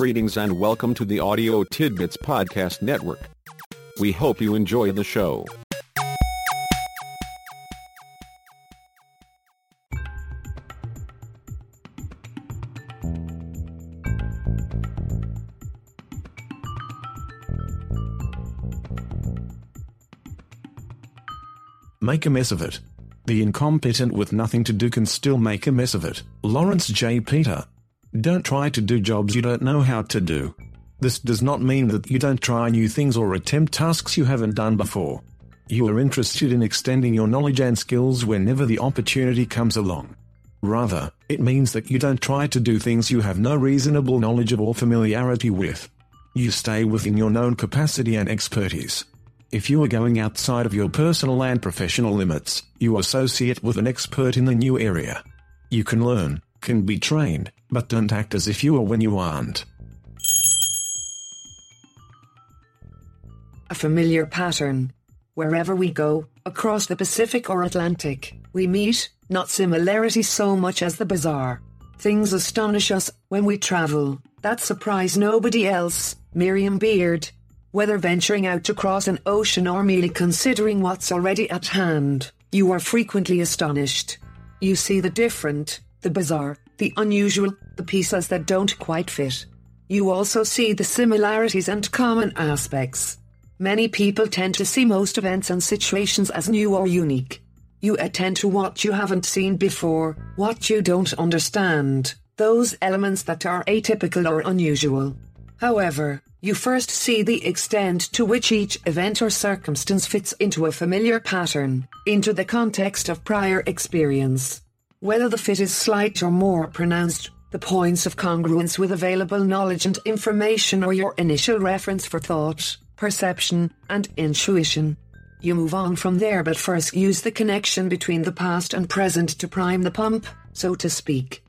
Greetings and welcome to the Audio Tidbits Podcast Network. We hope you enjoy the show. Make a mess of it. The incompetent with nothing to do can still make a mess of it. Laurence J. Peter. Don't try to do jobs you don't know how to do. This does not mean that you don't try new things or attempt tasks you haven't done before. You are interested in extending your knowledge and skills whenever the opportunity comes along. Rather, it means that you don't try to do things you have no reasonable knowledge of or familiarity with. You stay within your known capacity and expertise. If you are going outside of your personal and professional limits, you associate with an expert in the new area. You can learn, can be trained, but don't act as if you are when you aren't. A familiar pattern. Wherever we go, across the Pacific or Atlantic, we meet, not similarity so much as the bizarre. Things astonish us when we travel, that surprise nobody else. Miriam Beard. Whether venturing out to cross an ocean or merely considering what's already at hand, you are frequently astonished. You see the different, the bizarre, the unusual, the pieces that don't quite fit. You also see the similarities and common aspects. Many people tend to see most events and situations as new or unique. You attend to what you haven't seen before, what you don't understand, those elements that are atypical or unusual. However, you first see the extent to which each event or circumstance fits into a familiar pattern, into the context of prior experience. Whether the fit is slight or more pronounced, the points of congruence with available knowledge and information are your initial reference for thought, perception, and intuition. You move on from there but first use the connection between the past and present to prime the pump, so to speak.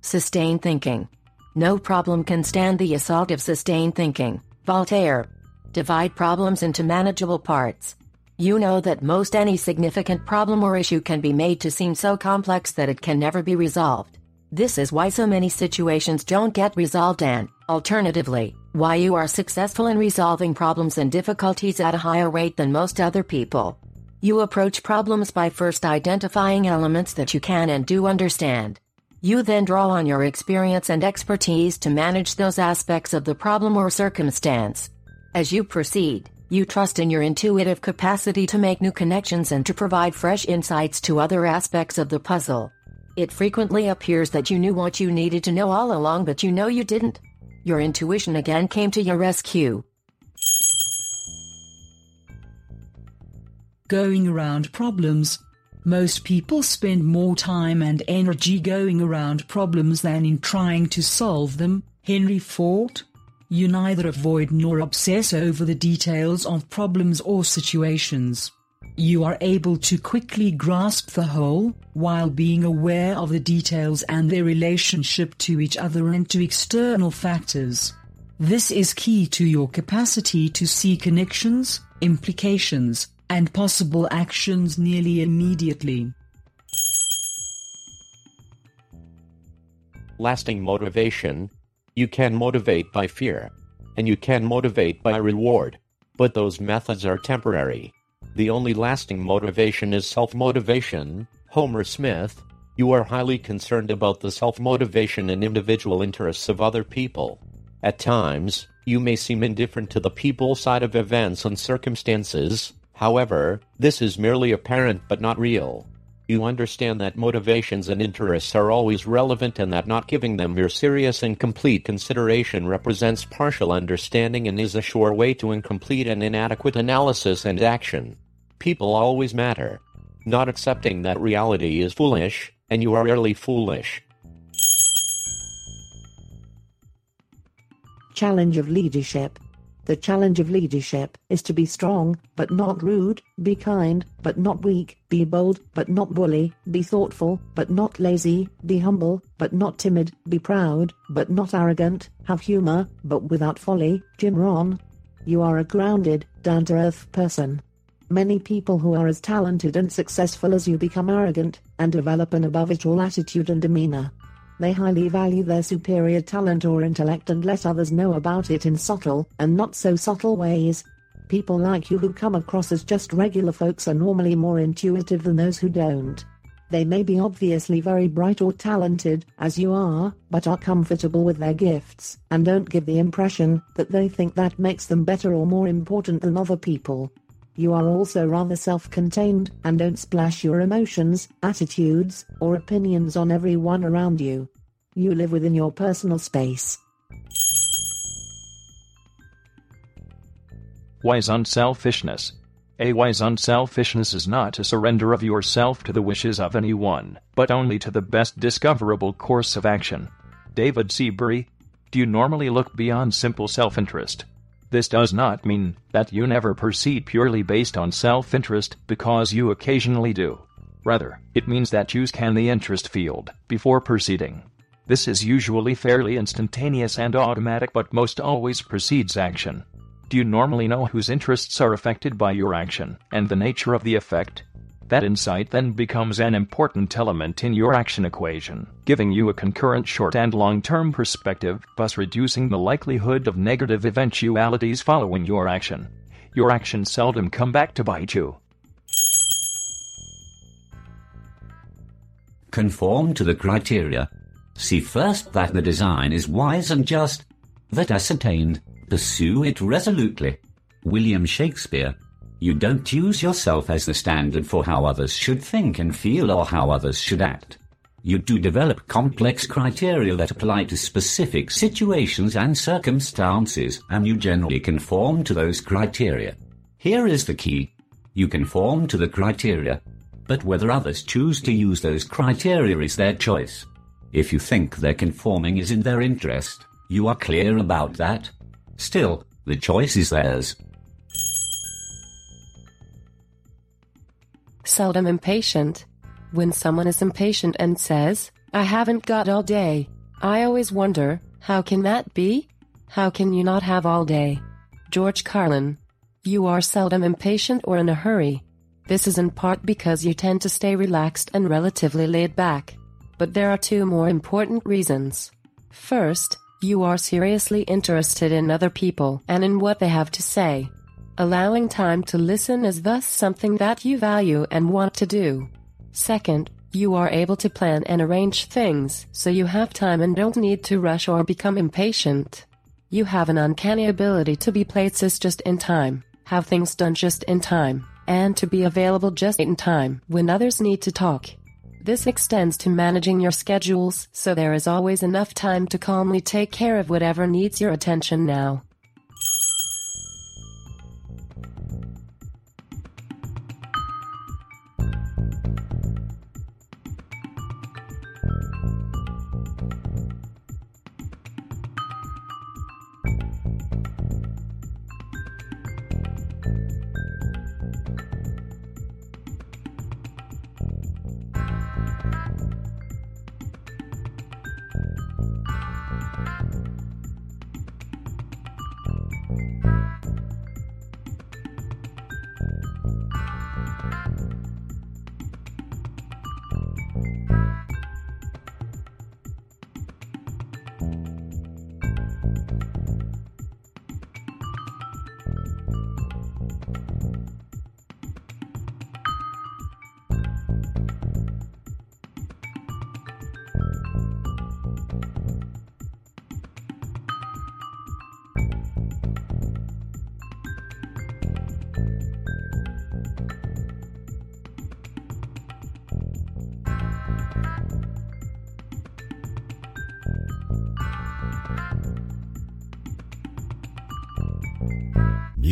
Sustained thinking. No problem can stand the assault of sustained thinking. Voltaire. Divide problems into manageable parts. You know that most any significant problem or issue can be made to seem so complex that it can never be resolved. This is why so many situations don't get resolved and, alternatively, why you are successful in resolving problems and difficulties at a higher rate than most other people. You approach problems by first identifying elements that you can and do understand. You then draw on your experience and expertise to manage those aspects of the problem or circumstance. As you proceed, you trust in your intuitive capacity to make new connections and to provide fresh insights to other aspects of the puzzle. It frequently appears that you knew what you needed to know all along, but you know you didn't. Your intuition again came to your rescue. Going around problems. Most people spend more time and energy going around problems than in trying to solve them. Henry Ford. You neither avoid nor obsess over the details of problems or situations. You are able to quickly grasp the whole, while being aware of the details and their relationship to each other and to external factors. This is key to your capacity to see connections, implications, and possible actions nearly immediately. Lasting motivation. You can motivate by fear, and you can motivate by reward, but those methods are temporary. The only lasting motivation is self motivation. Homer Smith. You are highly concerned about the self motivation and individual interests of other people. At times, you may seem indifferent to the people side of events and circumstances, however, this is merely apparent but not real. You understand that motivations and interests are always relevant and that not giving them your serious and complete consideration represents partial understanding and is a sure way to incomplete and inadequate analysis and action. People always matter. Not accepting that reality is foolish, and you are rarely foolish. Challenge of leadership. The challenge of leadership is to be strong, but not rude, be kind, but not weak, be bold, but not bully, be thoughtful, but not lazy, be humble, but not timid, be proud, but not arrogant, have humor, but without folly. Jim Rohn. You are a grounded, down to earth person. Many people who are as talented and successful as you become arrogant, and develop an above it all attitude and demeanor. They highly value their superior talent or intellect and let others know about it in subtle and not so subtle ways. People like you who come across as just regular folks are normally more intuitive than those who don't. They may be obviously very bright or talented, as you are, but are comfortable with their gifts, and don't give the impression that they think that makes them better or more important than other people. You are also rather self-contained, and don't splash your emotions, attitudes, or opinions on everyone around you. You live within your personal space. Wise unselfishness. A wise unselfishness is not a surrender of yourself to the wishes of anyone, but only to the best discoverable course of action. David Seabury. Do you normally look beyond simple self interest? This does not mean that you never proceed purely based on self interest because you occasionally do. Rather, it means that you scan the interest field before proceeding. This is usually fairly instantaneous and automatic, but most always precedes action. Do you normally know whose interests are affected by your action and the nature of the effect? That insight then becomes an important element in your action equation, giving you a concurrent short and long term perspective, thus reducing the likelihood of negative eventualities following your action. Your actions seldom come back to bite you. Conform to the criteria. See first that the design is wise and just. That ascertained, pursue it resolutely. William Shakespeare. You don't use yourself as the standard for how others should think and feel or how others should act. You do develop complex criteria that apply to specific situations and circumstances, and you generally conform to those criteria. Here is the key. You conform to the criteria, but whether others choose to use those criteria is their choice. If you think their conforming is in their interest, you are clear about that. Still, the choice is theirs. Seldom impatient. When someone is impatient and says, I haven't got all day, I always wonder, how can that be? How can you not have all day? George Carlin. You are seldom impatient or in a hurry. This is in part because you tend to stay relaxed and relatively laid back. But there are two more important reasons. First, you are seriously interested in other people and in what they have to say. Allowing time to listen is thus something that you value and want to do. Second, you are able to plan and arrange things so you have time and don't need to rush or become impatient. You have an uncanny ability to be places just in time, have things done just in time, and to be available just in time when others need to talk. This extends to managing your schedules so there is always enough time to calmly take care of whatever needs your attention now.